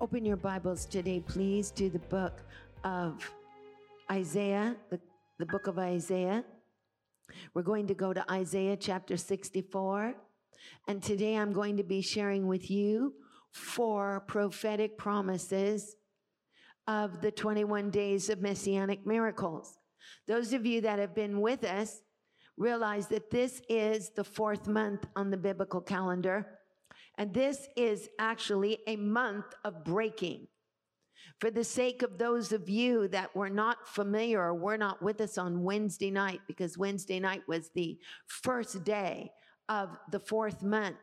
Open your Bibles today, please, to the book of Isaiah, the, the book of Isaiah. We're going to go to Isaiah chapter 64. And today I'm going to be sharing with you four prophetic promises of the 21 days of messianic miracles. Those of you that have been with us realize that this is the fourth month on the biblical calendar. And this is actually a month of breaking. For the sake of those of you that were not familiar or were not with us on Wednesday night, because Wednesday night was the first day of the fourth month.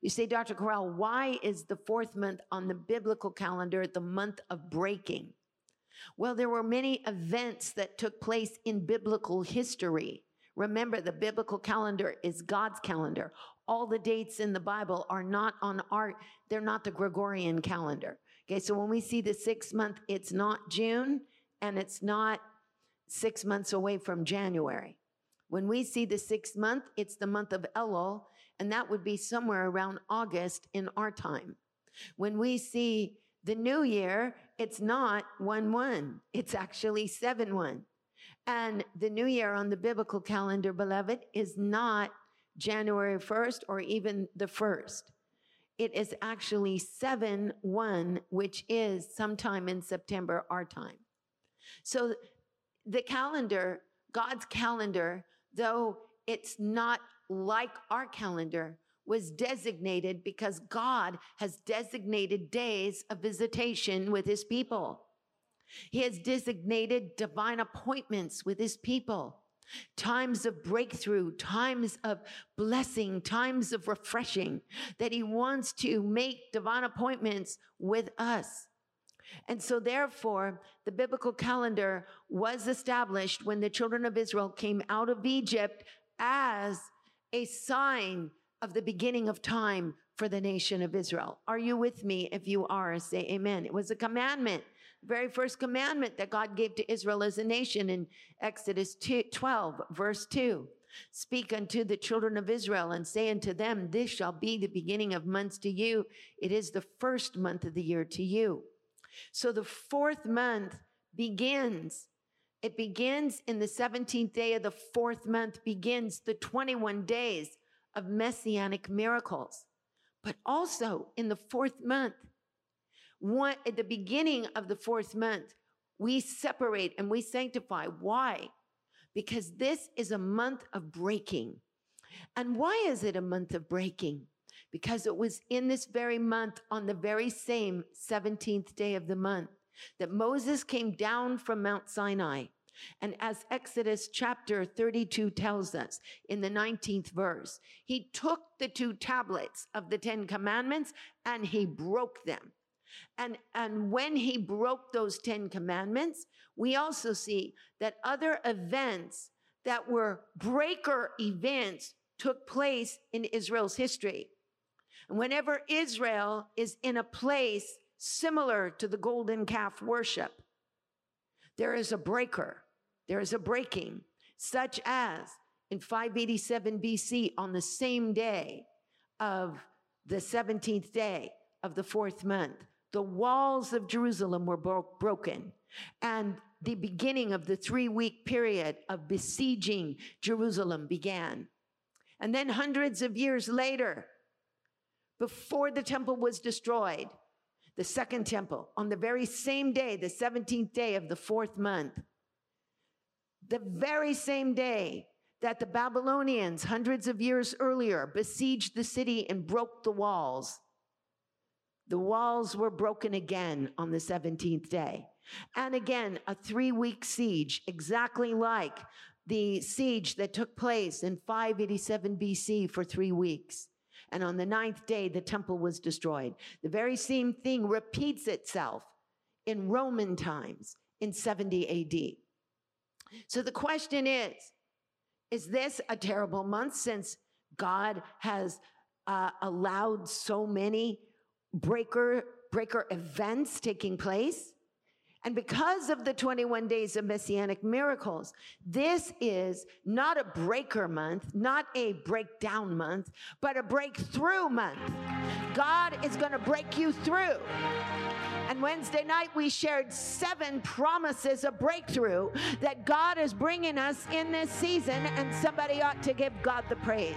You say, Dr. Corral, why is the fourth month on the biblical calendar the month of breaking? Well, there were many events that took place in biblical history Remember, the biblical calendar is God's calendar. All the dates in the Bible are not on our, they're not the Gregorian calendar. Okay. So when we see the six month, it's not June and it's not six months away from January. When we see the sixth month, it's the month of Elul, and that would be somewhere around August in our time. When we see the new year, it's not 1 1, it's actually 7 1. And the new year on the biblical calendar, beloved, is not January 1st or even the 1st. It is actually 7 1, which is sometime in September, our time. So the calendar, God's calendar, though it's not like our calendar, was designated because God has designated days of visitation with his people. He has designated divine appointments with his people. Times of breakthrough, times of blessing, times of refreshing that he wants to make divine appointments with us. And so therefore, the biblical calendar was established when the children of Israel came out of Egypt as a sign of the beginning of time for the nation of Israel. Are you with me? If you are, say amen. It was a commandment very first commandment that God gave to Israel as a nation in Exodus 12, verse 2. Speak unto the children of Israel and say unto them, this shall be the beginning of months to you. It is the first month of the year to you. So the fourth month begins. It begins in the 17th day of the fourth month begins the 21 days of messianic miracles. But also in the fourth month, one, at the beginning of the fourth month, we separate and we sanctify. Why? Because this is a month of breaking. And why is it a month of breaking? Because it was in this very month on the very same 17th day of the month that Moses came down from Mount Sinai. And as Exodus chapter 32 tells us in the 19th verse, he took the two tablets of the 10 commandments and he broke them. And, and when he broke those 10 commandments, we also see that other events that were breaker events took place in Israel's history. And whenever Israel is in a place similar to the golden calf worship, there is a breaker. There is a breaking, such as in 587 BC on the same day of the 17th day of the fourth month, the walls of Jerusalem were bro- broken. And the beginning of the three week period of besieging Jerusalem began. And then hundreds of years later, before the temple was destroyed, the second temple, on the very same day, the 17th day of the fourth month, the very same day that the Babylonians, hundreds of years earlier, besieged the city and broke the walls, the walls were broken again on the 17th day. And again, a three week siege, exactly like the siege that took place in 587 BC for three weeks. And on the ninth day, the temple was destroyed. The very same thing repeats itself in Roman times in 70 AD. So the question is Is this a terrible month since God has uh, allowed so many breaker, breaker events taking place? And because of the 21 days of messianic miracles, this is not a breaker month, not a breakdown month, but a breakthrough month. God is going to break you through. And Wednesday night, we shared seven promises of breakthrough that God is bringing us in this season, and somebody ought to give God the praise.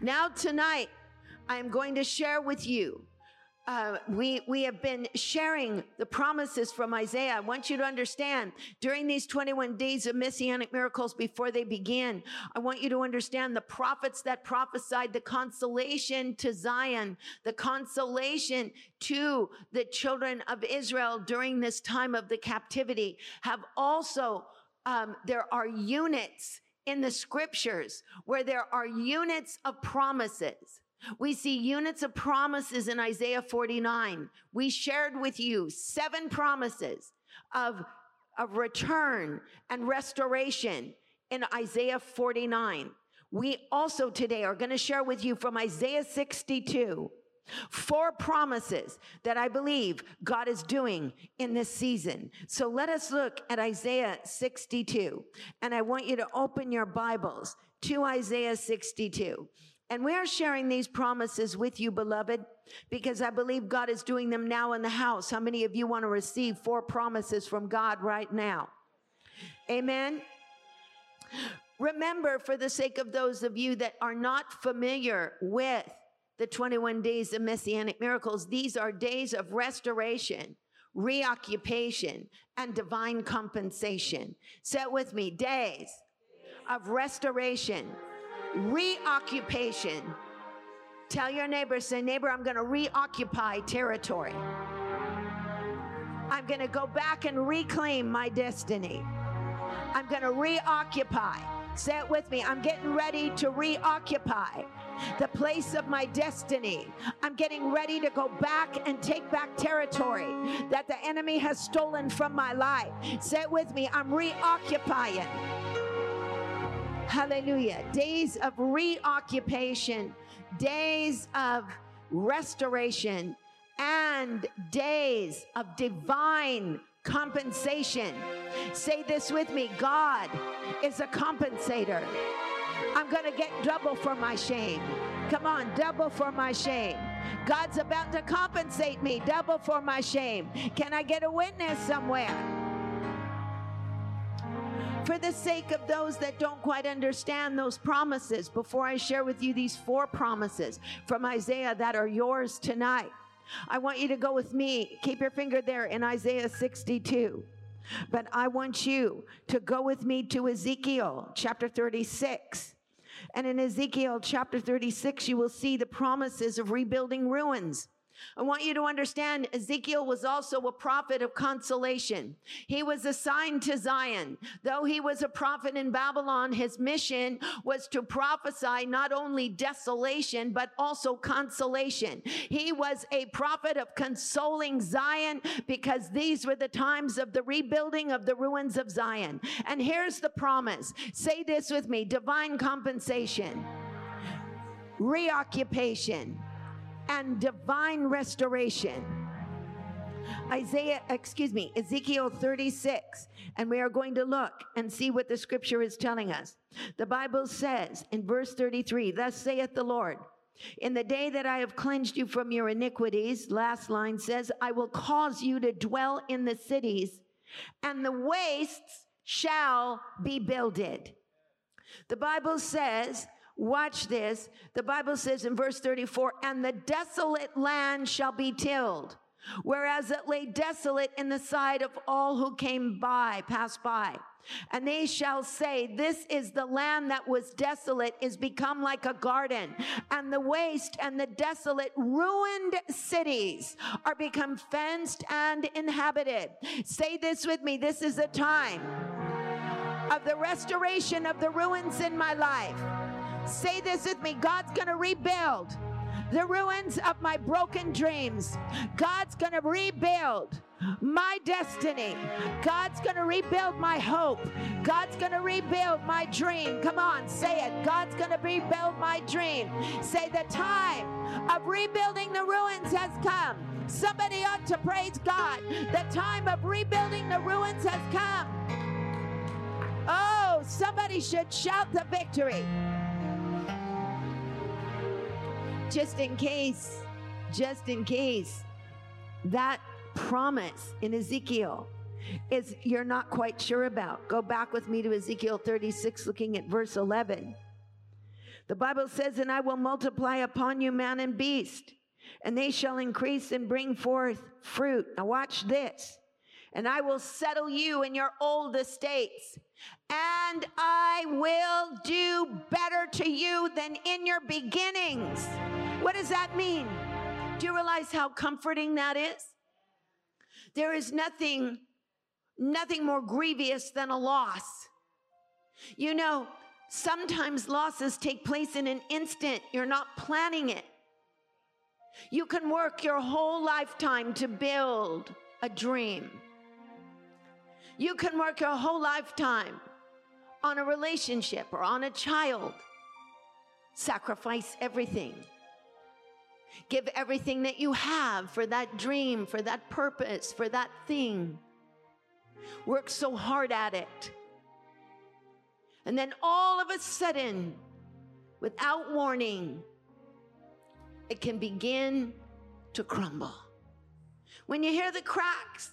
Now, tonight, I'm going to share with you uh, we, we have been sharing the promises from Isaiah. I want you to understand during these 21 days of messianic miracles before they begin, I want you to understand the prophets that prophesied the consolation to Zion, the consolation to the children of Israel during this time of the captivity have also, um, there are units in the scriptures where there are units of promises. We see units of promises in Isaiah 49. We shared with you seven promises of, of return and restoration in Isaiah 49. We also today are going to share with you from Isaiah 62 four promises that I believe God is doing in this season. So let us look at Isaiah 62. And I want you to open your Bibles to Isaiah 62. And we are sharing these promises with you, beloved, because I believe God is doing them now in the house. How many of you want to receive four promises from God right now? Amen. Remember, for the sake of those of you that are not familiar with the 21 days of messianic miracles, these are days of restoration, reoccupation, and divine compensation. Say it with me days of restoration reoccupation. Tell your neighbor, say, neighbor, I'm going to reoccupy territory. I'm going to go back and reclaim my destiny. I'm going to reoccupy. Say it with me. I'm getting ready to reoccupy the place of my destiny. I'm getting ready to go back and take back territory that the enemy has stolen from my life. Say it with me. I'm reoccupying. Hallelujah. Days of reoccupation, days of restoration, and days of divine compensation. Say this with me God is a compensator. I'm going to get double for my shame. Come on, double for my shame. God's about to compensate me, double for my shame. Can I get a witness somewhere? For the sake of those that don't quite understand those promises, before I share with you these four promises from Isaiah that are yours tonight, I want you to go with me. Keep your finger there in Isaiah 62. But I want you to go with me to Ezekiel chapter 36. And in Ezekiel chapter 36, you will see the promises of rebuilding ruins. I want you to understand Ezekiel was also a prophet of consolation. He was assigned to Zion. Though he was a prophet in Babylon, his mission was to prophesy not only desolation, but also consolation. He was a prophet of consoling Zion because these were the times of the rebuilding of the ruins of Zion. And here's the promise say this with me divine compensation, reoccupation and divine restoration. Isaiah, excuse me, Ezekiel 36. And we are going to look and see what the scripture is telling us. The Bible says in verse 33, Thus saith the Lord, in the day that I have cleansed you from your iniquities, last line says, I will cause you to dwell in the cities, and the wastes shall be builded. The Bible says Watch this. The Bible says in verse 34, and the desolate land shall be tilled, whereas it lay desolate in the sight of all who came by, passed by. And they shall say, This is the land that was desolate, is become like a garden, and the waste and the desolate, ruined cities are become fenced and inhabited. Say this with me this is a time of the restoration of the ruins in my life. Say this with me God's going to rebuild the ruins of my broken dreams. God's going to rebuild my destiny. God's going to rebuild my hope. God's going to rebuild my dream. Come on, say it. God's going to rebuild my dream. Say the time of rebuilding the ruins has come. Somebody ought to praise God. The time of rebuilding the ruins has come. Oh, somebody should shout the victory. Just in case, just in case that promise in Ezekiel is you're not quite sure about. Go back with me to Ezekiel 36, looking at verse 11. The Bible says, And I will multiply upon you man and beast, and they shall increase and bring forth fruit. Now, watch this. And I will settle you in your old estates, and I will do better to you than in your beginnings. What does that mean? Do you realize how comforting that is? There is nothing, nothing more grievous than a loss. You know, sometimes losses take place in an instant. You're not planning it. You can work your whole lifetime to build a dream. You can work your whole lifetime on a relationship or on a child. Sacrifice everything. Give everything that you have for that dream, for that purpose, for that thing. Work so hard at it. And then all of a sudden, without warning, it can begin to crumble. When you hear the cracks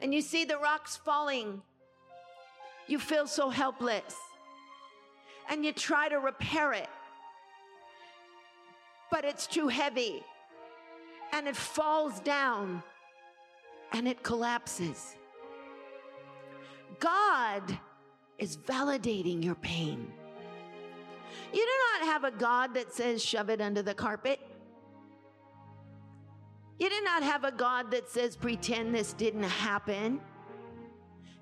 and you see the rocks falling, you feel so helpless. And you try to repair it but it's too heavy. And it falls down and it collapses. God is validating your pain. You do not have a God that says, shove it under the carpet. You do not have a God that says, pretend this didn't happen.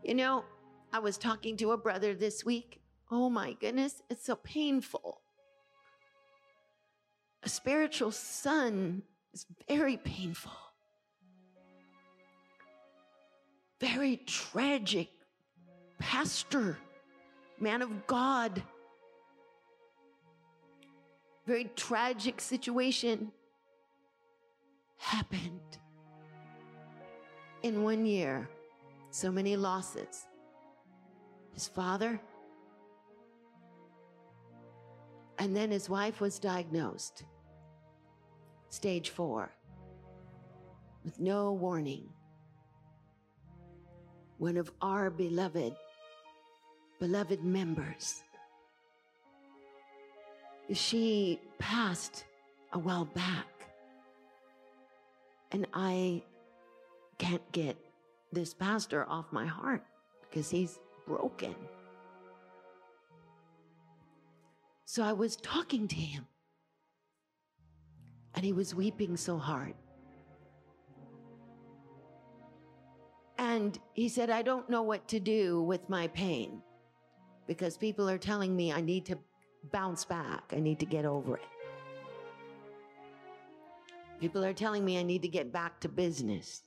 You know, I was talking to a brother this week. Oh my goodness, it's so painful a spiritual son is very painful, very tragic. Pastor, man of God, very tragic situation happened in one year. So many losses. His father, And then his wife was diagnosed, stage four, with no warning. One of our beloved, beloved members. She passed a while back. And I can't get this pastor off my heart because he's broken. So I was talking to him, and he was weeping so hard. And he said, I don't know what to do with my pain because people are telling me I need to bounce back, I need to get over it. People are telling me I need to get back to business.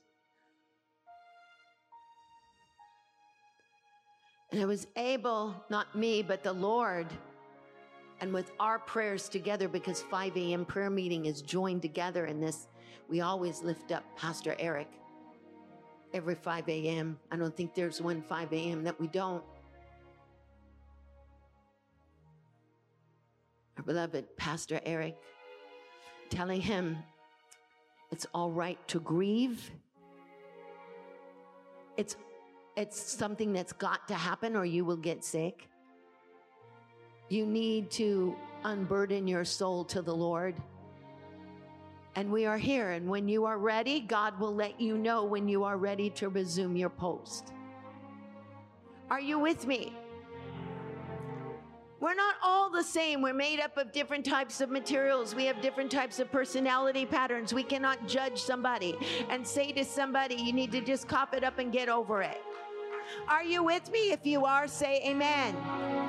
And I was able, not me, but the Lord, and with our prayers together, because 5 a.m. prayer meeting is joined together in this, we always lift up Pastor Eric every 5 a.m. I don't think there's one 5 a.m. that we don't. Our beloved Pastor Eric, telling him it's all right to grieve. It's it's something that's got to happen or you will get sick. You need to unburden your soul to the Lord. And we are here. And when you are ready, God will let you know when you are ready to resume your post. Are you with me? We're not all the same. We're made up of different types of materials. We have different types of personality patterns. We cannot judge somebody and say to somebody, you need to just cop it up and get over it. Are you with me? If you are, say amen.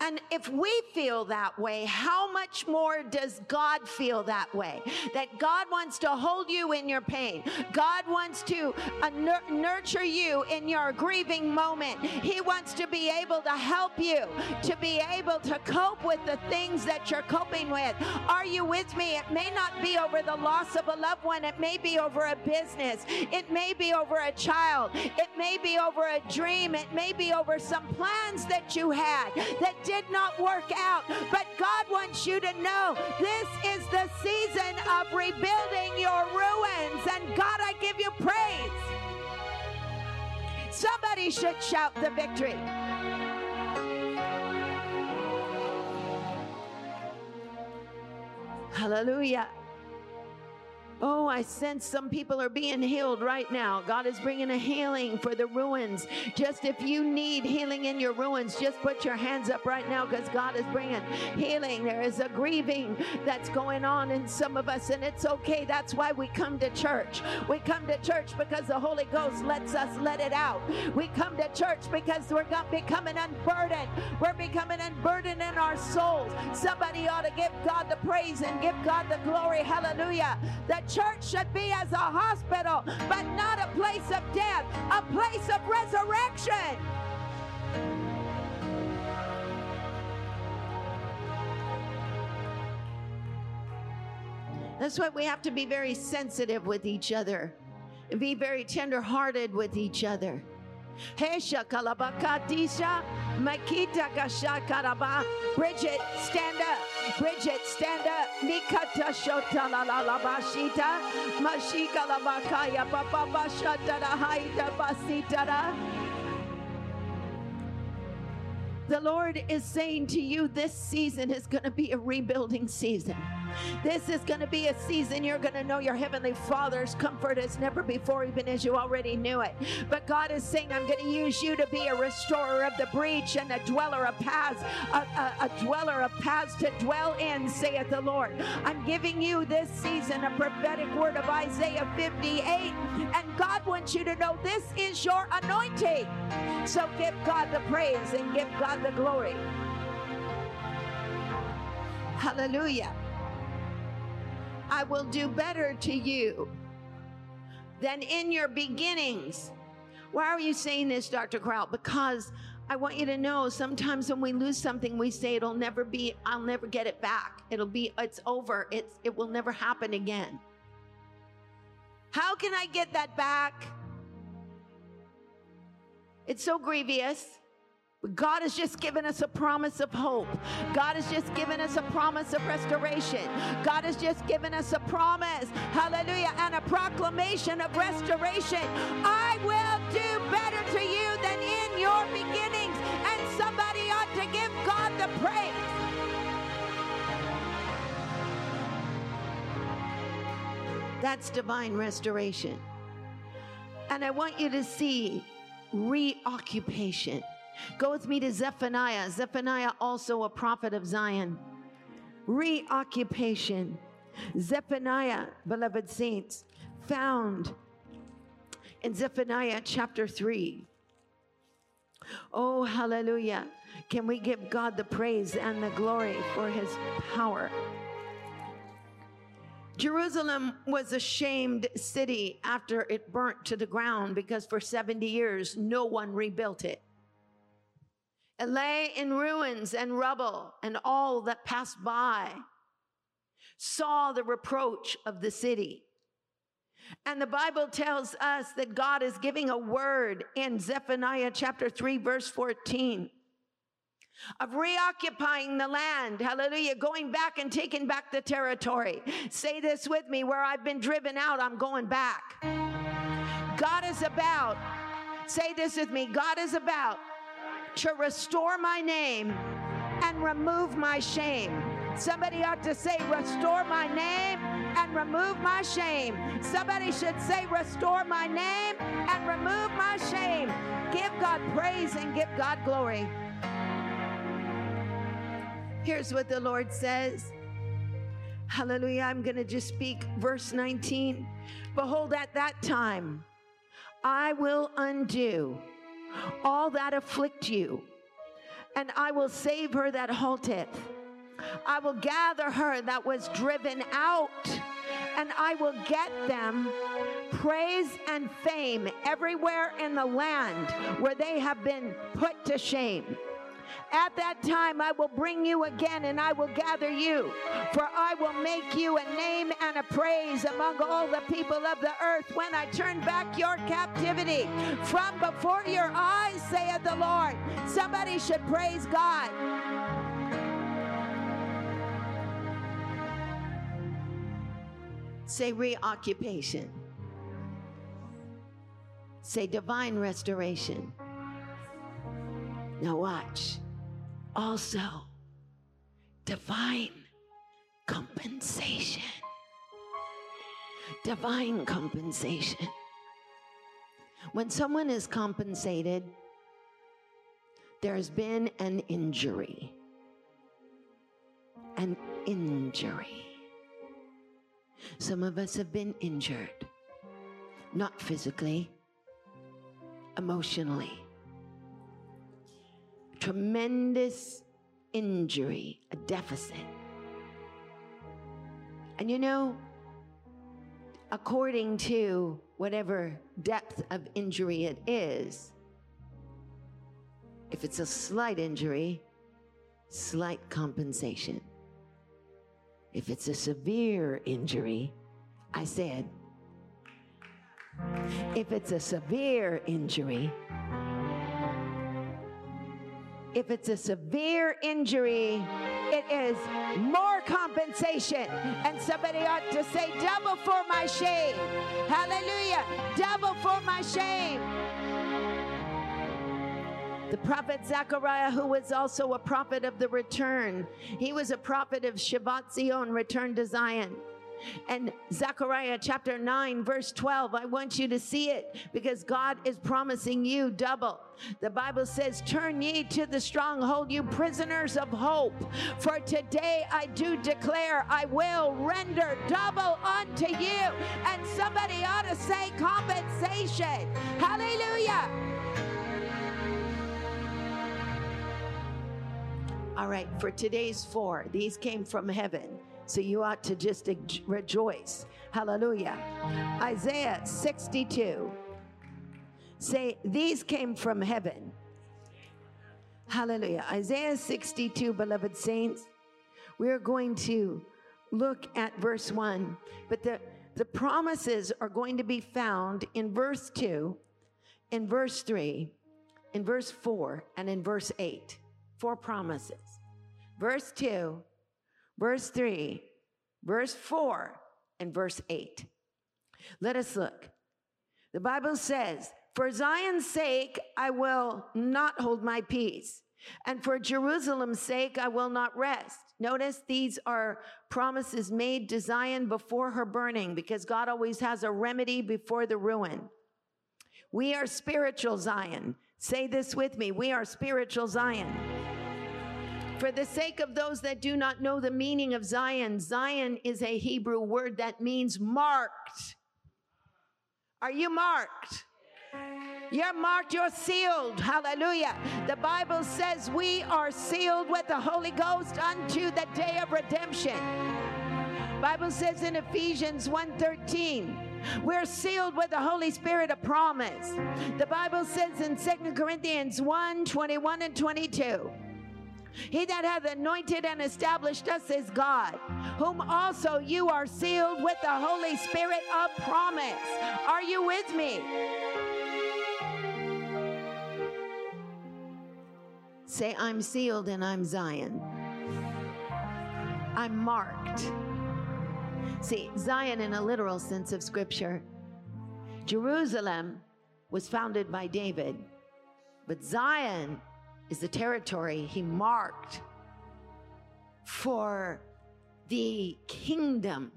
And if we feel that way, how much more does God feel that way? That God wants to hold you in your pain. God wants to uh, nur- nurture you in your grieving moment. He wants to be able to help you to be able to cope with the things that you're coping with. Are you with me? It may not be over the loss of a loved one, it may be over a business, it may be over a child, it may be over a dream, it may be over some plans that you had that did not work out. But God wants you to know this is the season of rebuilding your ruins. And God, I give you praise. Somebody should shout the victory. Hallelujah. Oh, I sense some people are being healed right now. God is bringing a healing for the ruins. Just if you need healing in your ruins, just put your hands up right now because God is bringing healing. There is a grieving that's going on in some of us, and it's okay. That's why we come to church. We come to church because the Holy Ghost lets us let it out. We come to church because we're becoming unburdened. We're becoming unburdened in our souls. Somebody ought to give God the praise and give God the glory. Hallelujah. That church should be as a hospital, but not a place of death, a place of resurrection. That's why we have to be very sensitive with each other and be very tender-hearted with each other. Hesha kalabakatisha makita kashakaraba. Bridget, stand up. Bridget, stand up. Nikata shota la la la bashita. Mashika la bakaya papa bashata la haita basitara. The Lord is saying to you, this season is going to be a rebuilding season. This is going to be a season you're going to know your Heavenly Father's comfort as never before, even as you already knew it. But God is saying, I'm going to use you to be a restorer of the breach and a dweller of paths, a, a, a dweller of paths to dwell in, saith the Lord. I'm giving you this season a prophetic word of Isaiah 58, and God wants you to know this is your anointing. So give God the praise and give God the glory. Hallelujah. I will do better to you than in your beginnings. Why are you saying this, Dr. Corral? Because I want you to know sometimes when we lose something, we say it'll never be, I'll never get it back. It'll be, it's over. It's, it will never happen again. How can I get that back? It's so grievous. God has just given us a promise of hope. God has just given us a promise of restoration. God has just given us a promise, hallelujah, and a proclamation of restoration. I will do better to you than in your beginnings. And somebody ought to give God the praise. That's divine restoration. And I want you to see reoccupation. Go with me to Zephaniah. Zephaniah, also a prophet of Zion. Reoccupation. Zephaniah, beloved saints, found in Zephaniah chapter 3. Oh, hallelujah. Can we give God the praise and the glory for his power? Jerusalem was a shamed city after it burnt to the ground because for 70 years no one rebuilt it. It lay in ruins and rubble, and all that passed by saw the reproach of the city. And the Bible tells us that God is giving a word in Zephaniah chapter 3, verse 14 of reoccupying the land. Hallelujah. Going back and taking back the territory. Say this with me where I've been driven out, I'm going back. God is about, say this with me, God is about to restore my name and remove my shame. Somebody ought to say, Restore my name and remove my shame. Somebody should say, Restore my name and remove my shame. Give God praise and give God glory. Here's what the Lord says. Hallelujah. I'm going to just speak verse 19. Behold, at that time, I will undo all that afflict you and I will save her that halteth. I will gather her that was driven out, and I will get them praise and fame everywhere in the land where they have been put to shame. At that time, I will bring you again and I will gather you, for I will make you a name and a praise among all the people of the earth when I turn back your captivity from before your eyes, saith the Lord. Somebody should praise God. Say reoccupation. Say divine restoration. Now, watch. Also, divine compensation. Divine compensation. When someone is compensated, there's been an injury. An injury. Some of us have been injured, not physically, emotionally. Tremendous injury, a deficit. And you know, according to whatever depth of injury it is, if it's a slight injury, slight compensation. If it's a severe injury, I said, if it's a severe injury, if it's a severe injury, it is more compensation. And somebody ought to say, double for my shame. Hallelujah. Double for my shame. The prophet Zechariah, who was also a prophet of the return, he was a prophet of Shivat Zion, return to Zion. And Zechariah chapter 9, verse 12, I want you to see it because God is promising you double. The Bible says, Turn ye to the stronghold, you prisoners of hope. For today I do declare, I will render double unto you. And somebody ought to say compensation. Hallelujah. All right, for today's four, these came from heaven. So you ought to just rejoice. Hallelujah. Isaiah 62. Say, these came from heaven. Hallelujah. Isaiah 62, beloved saints. We're going to look at verse 1, but the, the promises are going to be found in verse 2, in verse 3, in verse 4, and in verse 8. Four promises. Verse 2, verse 3, verse 4, and verse 8. Let us look. The Bible says, For Zion's sake, I will not hold my peace, and for Jerusalem's sake, I will not rest. Notice these are promises made to Zion before her burning because God always has a remedy before the ruin. We are spiritual Zion. Say this with me. We are spiritual Zion. For the sake of those that do not know the meaning of Zion, Zion is a Hebrew word that means marked. Are you marked? You're marked, you're sealed. Hallelujah. The Bible says we are sealed with the Holy Ghost unto the day of redemption. Bible says in Ephesians 1:13, we're sealed with the Holy Spirit of promise. The Bible says in 2 Corinthians 1, 21 and 22. He that hath anointed and established us is God, whom also you are sealed with the Holy Spirit of promise. Are you with me? Say, I'm sealed and I'm Zion. I'm marked. See, Zion in a literal sense of scripture. Jerusalem was founded by David, but Zion is the territory he marked for the kingdom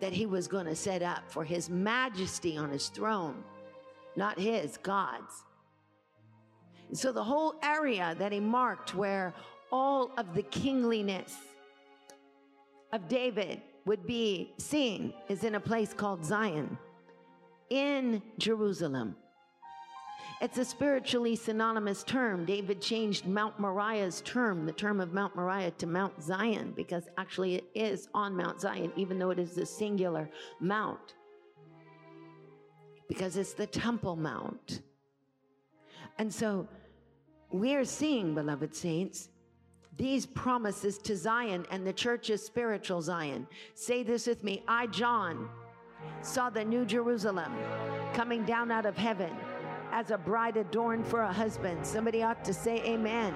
that he was going to set up for his majesty on his throne, not his, God's. And so the whole area that he marked where all of the kingliness of David would be seen is in a place called Zion in Jerusalem. It's a spiritually synonymous term. David changed Mount Moriah's term, the term of Mount Moriah, to Mount Zion, because actually it is on Mount Zion, even though it is a singular mount. Because it's the Temple Mount. And so we are seeing, beloved saints, these promises to Zion, and the church's spiritual Zion. Say this with me I, John, saw the New Jerusalem coming down out of heaven as a bride adorned for a husband. Somebody ought to say, Amen.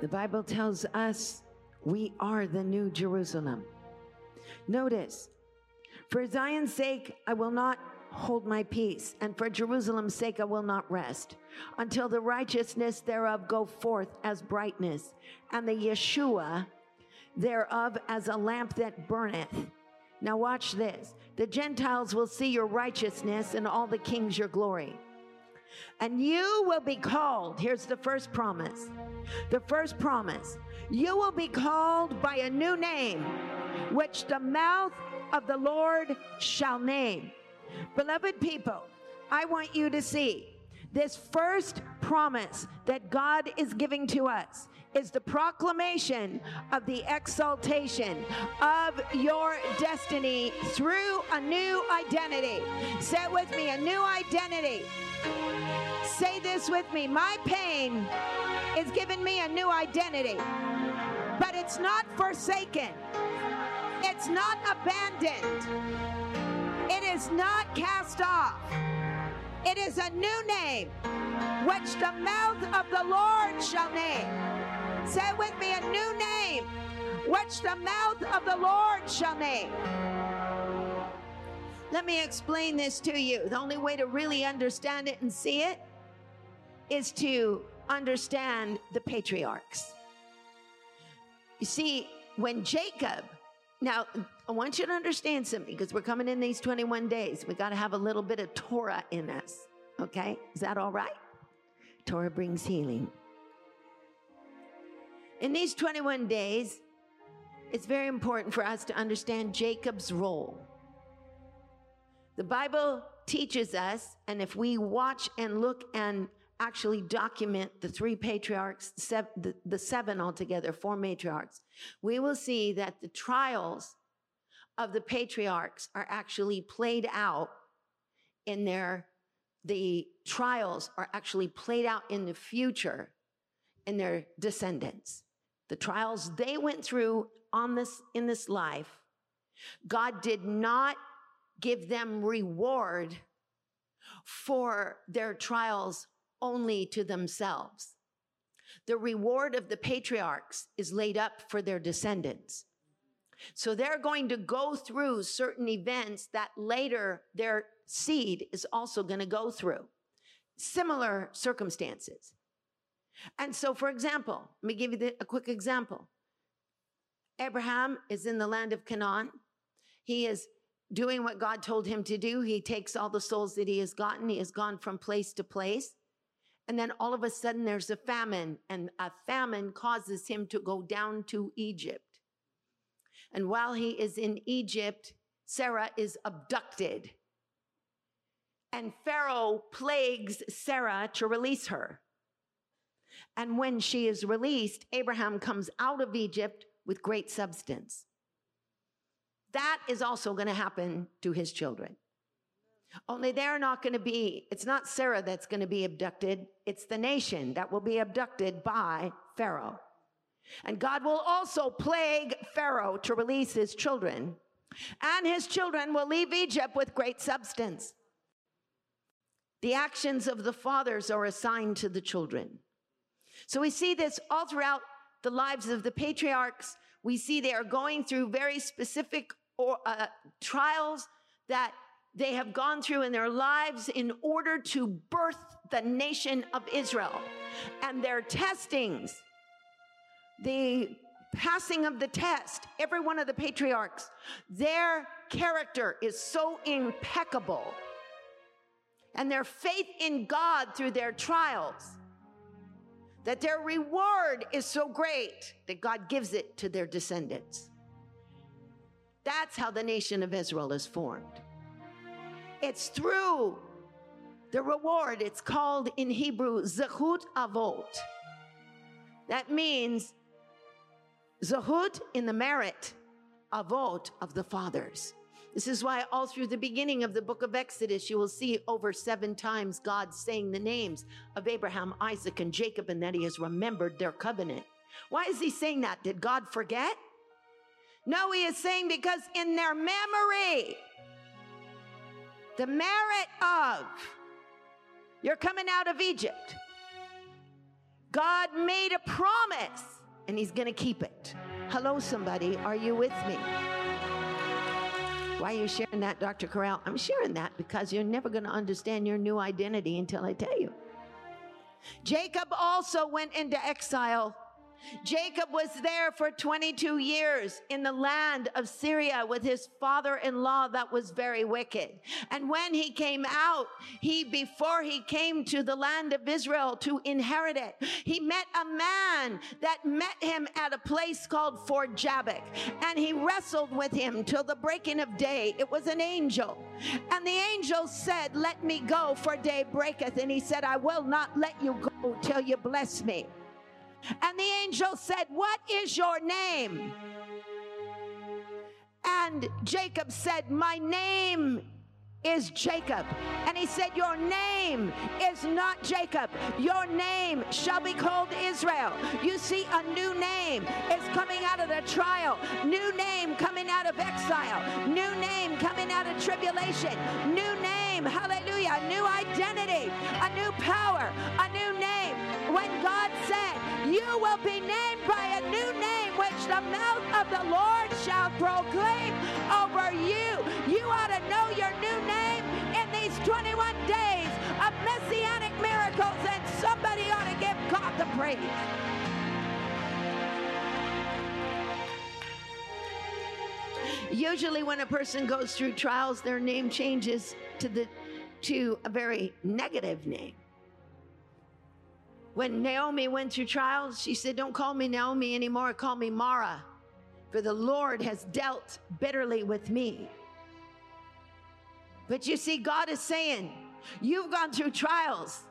The Bible tells us we are the New Jerusalem. Notice, for Zion's sake, I will not hold my peace, and for Jerusalem's sake I will not rest, until the righteousness thereof go forth as brightness, and the Yeshua thereof as a lamp that burneth. Now watch this. The Gentiles will see your righteousness, and all the kings your glory. And you will be called. Here's the first promise. The first promise. You will be called by a new name, which the mouth of the Lord shall name. Beloved people, I want you to see this first promise that God is giving to us is the proclamation of the exaltation of your destiny through a new identity. Say it with me a new identity. Say this with me my pain is giving me a new identity, but it's not forsaken, it's not abandoned. It is not cast off. It is a new name, which the mouth of the Lord shall name. Say with me, a new name, which the mouth of the Lord shall name. Let me explain this to you. The only way to really understand it and see it is to understand the patriarchs. You see, when Jacob now, I want you to understand something because we're coming in these 21 days. We got to have a little bit of Torah in us. Okay? Is that all right? Torah brings healing. In these 21 days, it's very important for us to understand Jacob's role. The Bible teaches us, and if we watch and look and actually document the three patriarchs, the, the seven altogether, four matriarchs, we will see that the trials of the patriarchs are actually played out in their, the trials are actually played out in the future in their descendants. The trials they went through on this, in this life, God did not give them reward for their trials only to themselves. The reward of the patriarchs is laid up for their descendants. So they're going to go through certain events that later their seed is also going to go through. Similar circumstances. And so, for example, let me give you the, a quick example. Abraham is in the land of Canaan. He is doing what God told him to do. He takes all the souls that he has gotten. He has gone from place to place. And then all of a sudden there's a famine, and a famine causes him to go down to Egypt. And while he is in Egypt, Sarah is abducted. And Pharaoh plagues Sarah to release her. And when she is released, Abraham comes out of Egypt with great substance. That is also going to happen to his children. Only they're not going to be, it's not Sarah that's going to be abducted, it's the nation that will be abducted by Pharaoh. And God will also plague Pharaoh to release his children, and his children will leave Egypt with great substance. The actions of the fathers are assigned to the children. So we see this all throughout the lives of the patriarchs. We see they are going through very specific or, uh, trials that they have gone through in their lives in order to birth the nation of Israel. And their testings, the passing of the test, every one of the patriarchs, their character is so impeccable. And their faith in God through their trials, that their reward is so great that God gives it to their descendants. That's how the nation of Israel is formed. It's through the reward. It's called in Hebrew zechut avot. That means zechut in the merit, avot of the fathers. This is why all through the beginning of the book of Exodus, you will see over seven times God saying the names of Abraham, Isaac, and Jacob, and that he has remembered their covenant. Why is he saying that? Did God forget? No, he is saying because in their memory, the merit of you're coming out of Egypt. God made a promise and he's going to keep it. Hello, somebody. Are you with me? Why are you sharing that, Dr. Corral? I'm sharing that because you're never going to understand your new identity until I tell you. Jacob also went into exile Jacob was there for 22 years in the land of Syria with his father in law that was very wicked. And when he came out, he, before he came to the land of Israel to inherit it, he met a man that met him at a place called Fort Jabbok. And he wrestled with him till the breaking of day. It was an angel. And the angel said, Let me go, for day breaketh. And he said, I will not let you go till you bless me. And the angel said, What is your name? And Jacob said, My name is Jacob. And he said, Your name is not Jacob. Your name shall be called Israel. You see, a new name is coming out of the trial, new name coming out of exile, new name coming out of tribulation, new name, hallelujah, a new identity, a new power, a new name. When God said, You will be named by a new name, which the mouth of the Lord shall proclaim over you. You ought to know your new name in these 21 days of messianic miracles, and somebody ought to give God the praise. Usually when a person goes through trials, their name changes to the to a very negative name. When Naomi went through trials, she said, Don't call me Naomi anymore, call me Mara, for the Lord has dealt bitterly with me. But you see, God is saying, You've gone through trials,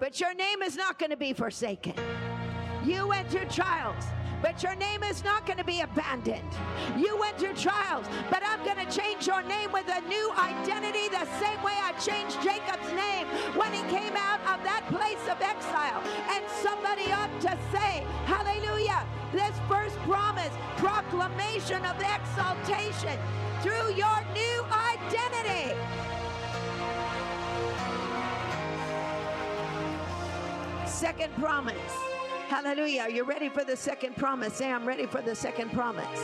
but your name is not going to be forsaken. You went through trials, but your name is not going to be abandoned. You went through trials, but I'm going to change your name with a new identity the same way I changed Jacob's name when he came out of that place of exile. And somebody ought to say, Hallelujah, this first promise, proclamation of exaltation through your new identity. Second promise. Hallelujah. Are you ready for the second promise? Say, I'm ready for the second promise.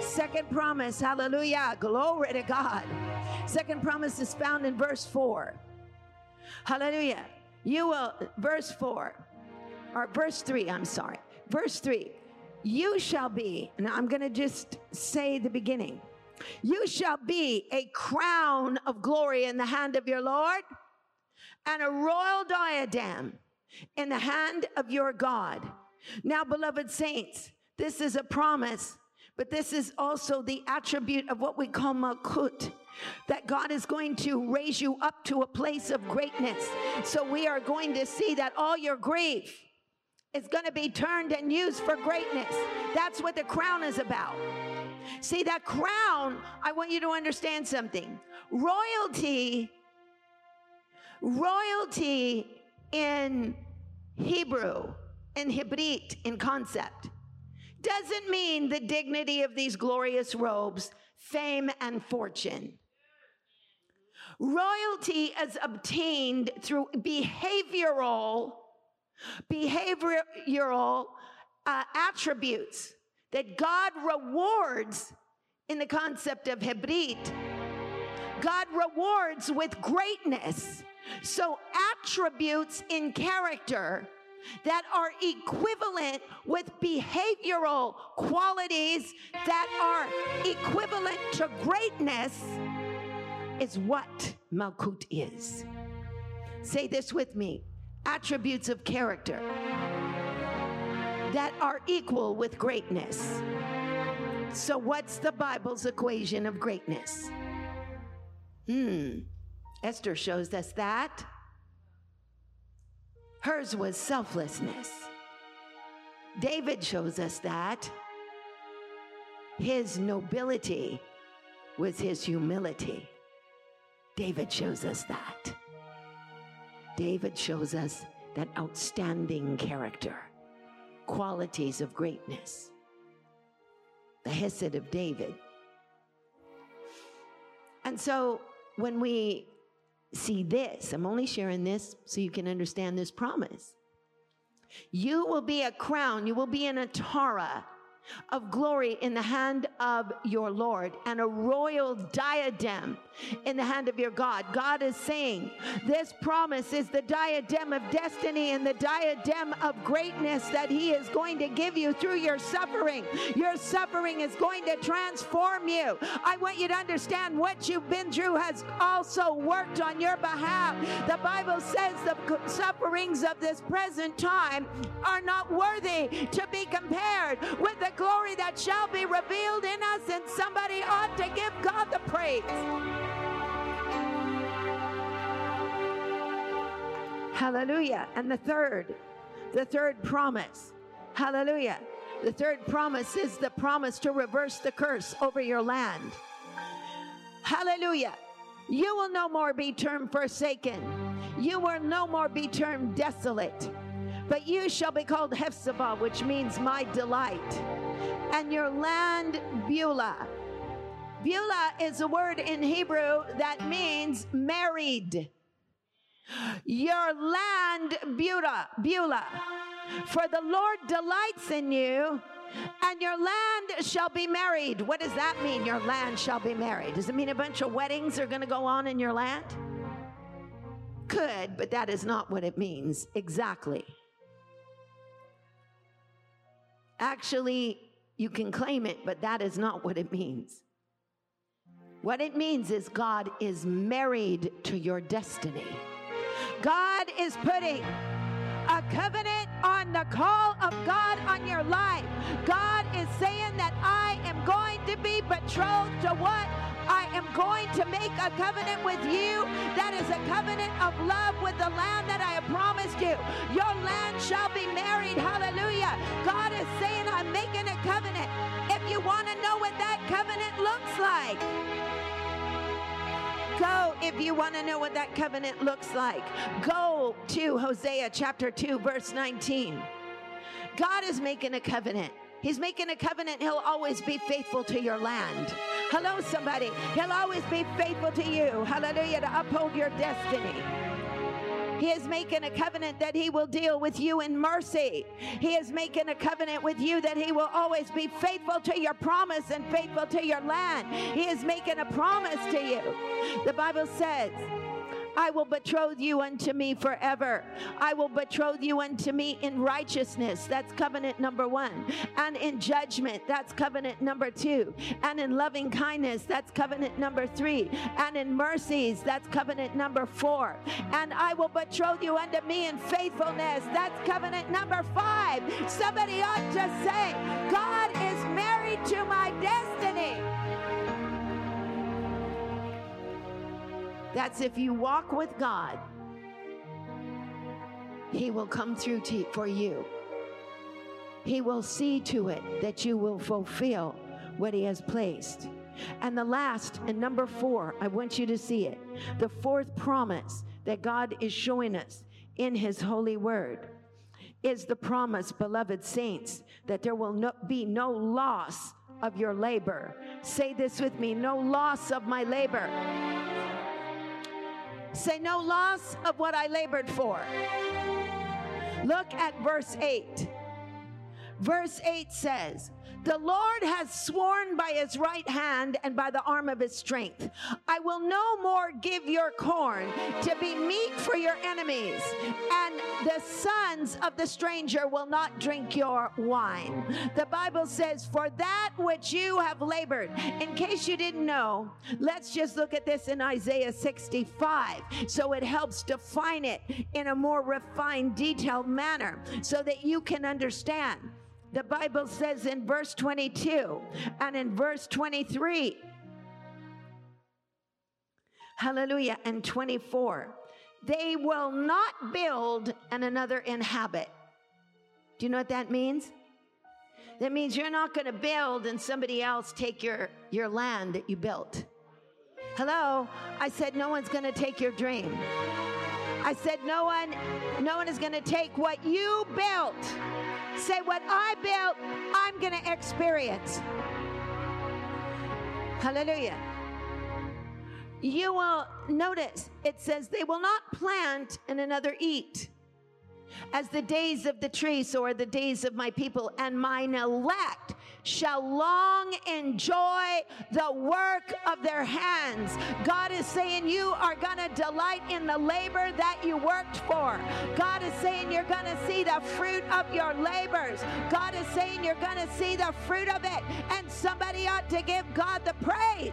Second promise. Hallelujah. Glory to God. Second promise is found in verse 4. Hallelujah. You will, verse 4, or verse 3, I'm sorry. Verse 3. You shall be, and I'm going to just say the beginning. You shall be a crown of glory in the hand of your Lord and a royal diadem in the hand of your God. Now, beloved saints, this is a promise, but this is also the attribute of what we call malkut. That God is going to raise you up to a place of greatness. So we are going to see that all your grief is going to be turned and used for greatness. That's what the crown is about. See, that crown, I want you to understand something. Royalty, royalty in Hebrew, in Hebrit, in concept, doesn't mean the dignity of these glorious robes, fame, and fortune. Royalty is obtained through behavioral, behavioral uh, attributes that God rewards in the concept of Hebrit. God rewards with greatness. So, attributes in character that are equivalent with behavioral qualities that are equivalent to greatness is what Malkut is. Say this with me attributes of character that are equal with greatness. So, what's the Bible's equation of greatness? Hmm. Esther shows us that. Hers was selflessness. David shows us that. His nobility was his humility. David shows us that. David shows us that outstanding character, qualities of greatness, the Hesed of David. And so when we see this, I'm only sharing this so you can understand this promise. You will be a crown, you will be an atarah of glory in the hand of your Lord and a royal diadem in the hand of your God. God is saying this promise is the diadem of destiny and the diadem of greatness that He is going to give you through your suffering. Your suffering is going to transform you. I want you to understand what you've been through has also worked on your behalf. The Bible says the sufferings of this present time are not worthy to be compared with the glory that shall be revealed in us, and somebody ought to give God the praise. Hallelujah. And the third, the third promise. Hallelujah. The third promise is the promise to reverse the curse over your land. Hallelujah. You will no more be termed forsaken. You will no more be termed desolate. But you shall be called Hephzibah, which means my delight. And your land, Beulah. Beulah is a word in Hebrew that means married. Your land, Beulah, Beulah. For the Lord delights in you, and your land shall be married. What does that mean? Your land shall be married. Does it mean a bunch of weddings are going to go on in your land? Could, but that is not what it means exactly. Actually, you can claim it, but that is not what it means. What it means is God is married to your destiny. God is putting a covenant on the call of God on your life. God is saying that I am going to be betrothed to what? I am going to make a covenant with you that is a covenant of love with the land that I have promised you. Your land shall be married. Hallelujah. God is saying, I'm making a covenant. If you want to know what that covenant looks like, Go if you want to know what that covenant looks like. Go to Hosea chapter 2, verse 19. God is making a covenant. He's making a covenant. He'll always be faithful to your land. Hello, somebody. He'll always be faithful to you. Hallelujah. To uphold your destiny. He is making a covenant that He will deal with you in mercy. He is making a covenant with you that He will always be faithful to your promise and faithful to your land. He is making a promise to you. The Bible says, I will betroth you unto me forever. I will betroth you unto me in righteousness. That's covenant number one. And in judgment. That's covenant number two. And in loving kindness. That's covenant number three. And in mercies. That's covenant number four. And I will betroth you unto me in faithfulness. That's covenant number five. Somebody ought to say, God is married to my destiny. That's if you walk with God, He will come through to, for you. He will see to it that you will fulfill what He has placed. And the last, and number four, I want you to see it. The fourth promise that God is showing us in His holy word is the promise, beloved saints, that there will no, be no loss of your labor. Say this with me no loss of my labor. Say, no loss of what I labored for. Look at verse 8. Verse 8 says, the Lord has sworn by his right hand and by the arm of his strength. I will no more give your corn to be meat for your enemies, and the sons of the stranger will not drink your wine. The Bible says, For that which you have labored. In case you didn't know, let's just look at this in Isaiah 65 so it helps define it in a more refined, detailed manner so that you can understand. The Bible says in verse 22 and in verse 23, Hallelujah. And 24. They will not build and another inhabit. Do you know what that means? That means you're not going to build and somebody else take your, your land that you built. Hello? I said no one's going to take your dream. I said no one no one is going to take what you built. Say what I built, I'm going to experience. Hallelujah. You will notice it says they will not plant and another eat as the days of the trees or the days of my people, and mine elect shall long enjoy the work of their hands. God is saying you are going to delight in the labor that you worked for. God is saying you're going to see the fruit of your labors. God is saying you're going to see the fruit of it, and somebody ought to give God the praise.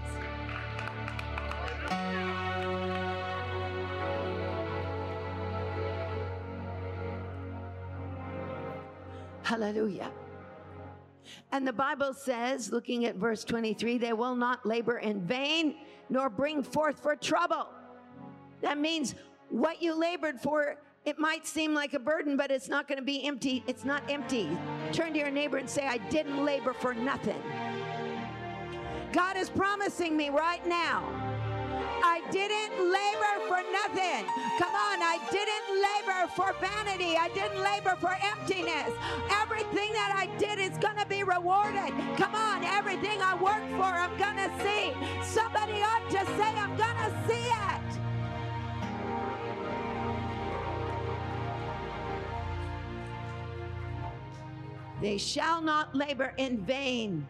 Hallelujah. And the Bible says, looking at verse 23, they will not labor in vain nor bring forth for trouble. That means what you labored for, it might seem like a burden, but it's not going to be empty. It's not empty. Turn to your neighbor and say, I didn't labor for nothing. God is promising me right now I didn't labor for nothing. Come on, I didn't labor for vanity. I didn't labor for emptiness. Everything that I did is going to be rewarded. Come on, everything I work for, I'm going to see. Somebody ought to say, I'm going to see it. They shall not labor in vain.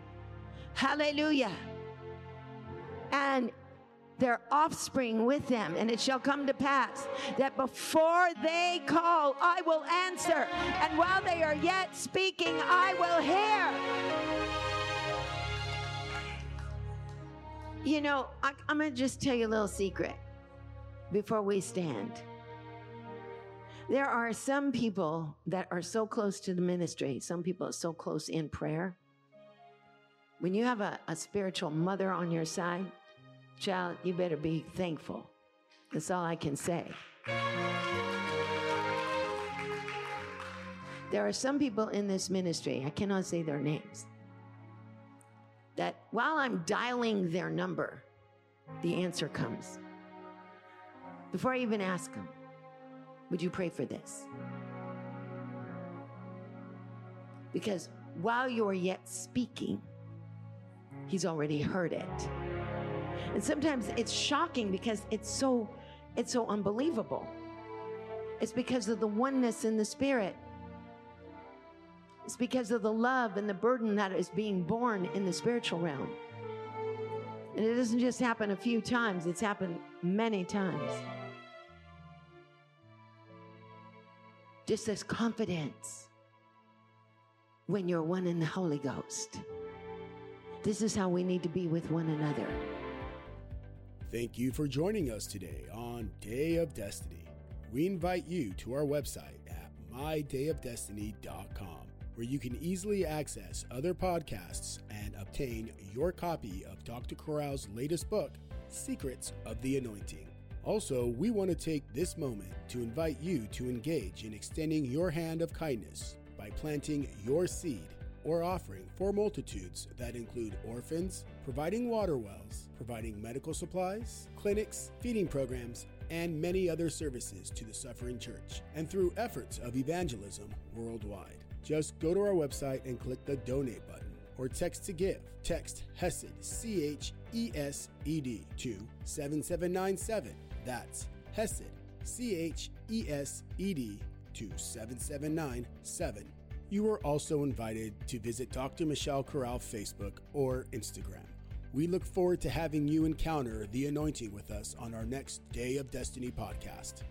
Hallelujah. And their offspring with them. And it shall come to pass that before they call, I will answer. And while they are yet speaking, I will hear. You know, I, am going to just tell you a little secret before we stand. There are some people that are so close to the ministry, some people are so close in prayer. When you have a, a spiritual mother on your side, Child, you better be thankful. That's all I can say. There are some people in this ministry, I cannot say their names, that while I'm dialing their number, the answer comes. Before I even ask them, would you pray for this? Because while you're yet speaking, he's already heard it. And sometimes it's shocking because it's so it's so unbelievable. It's because of the oneness in the spirit. It's because of the love and the burden that is being born in the spiritual realm. And it doesn't just happen a few times, it's happened many times. Just this confidence when you're one in the Holy Ghost. This is how we need to be with one another. Thank you for joining us today on Day of Destiny. We invite you to our website at mydayofdestiny.com, where you can easily access other podcasts and obtain your copy of Dr. Corral's latest book, Secrets of the Anointing. Also, we want to take this moment to invite you to engage in extending your hand of kindness by planting your seed or offering for multitudes that include orphans, providing water wells, providing medical supplies, clinics, feeding programs, and many other services to the suffering church, and through efforts of evangelism worldwide. Just go to our website and click the donate button or text to give. Text HESED, C H E S E D, to 7797. That's HESED, C H E S E D, to 7797 you are also invited to visit Dr. Michelle Corral Facebook or Instagram. We look forward to having you encounter the anointing with us on our next Day of Destiny podcast.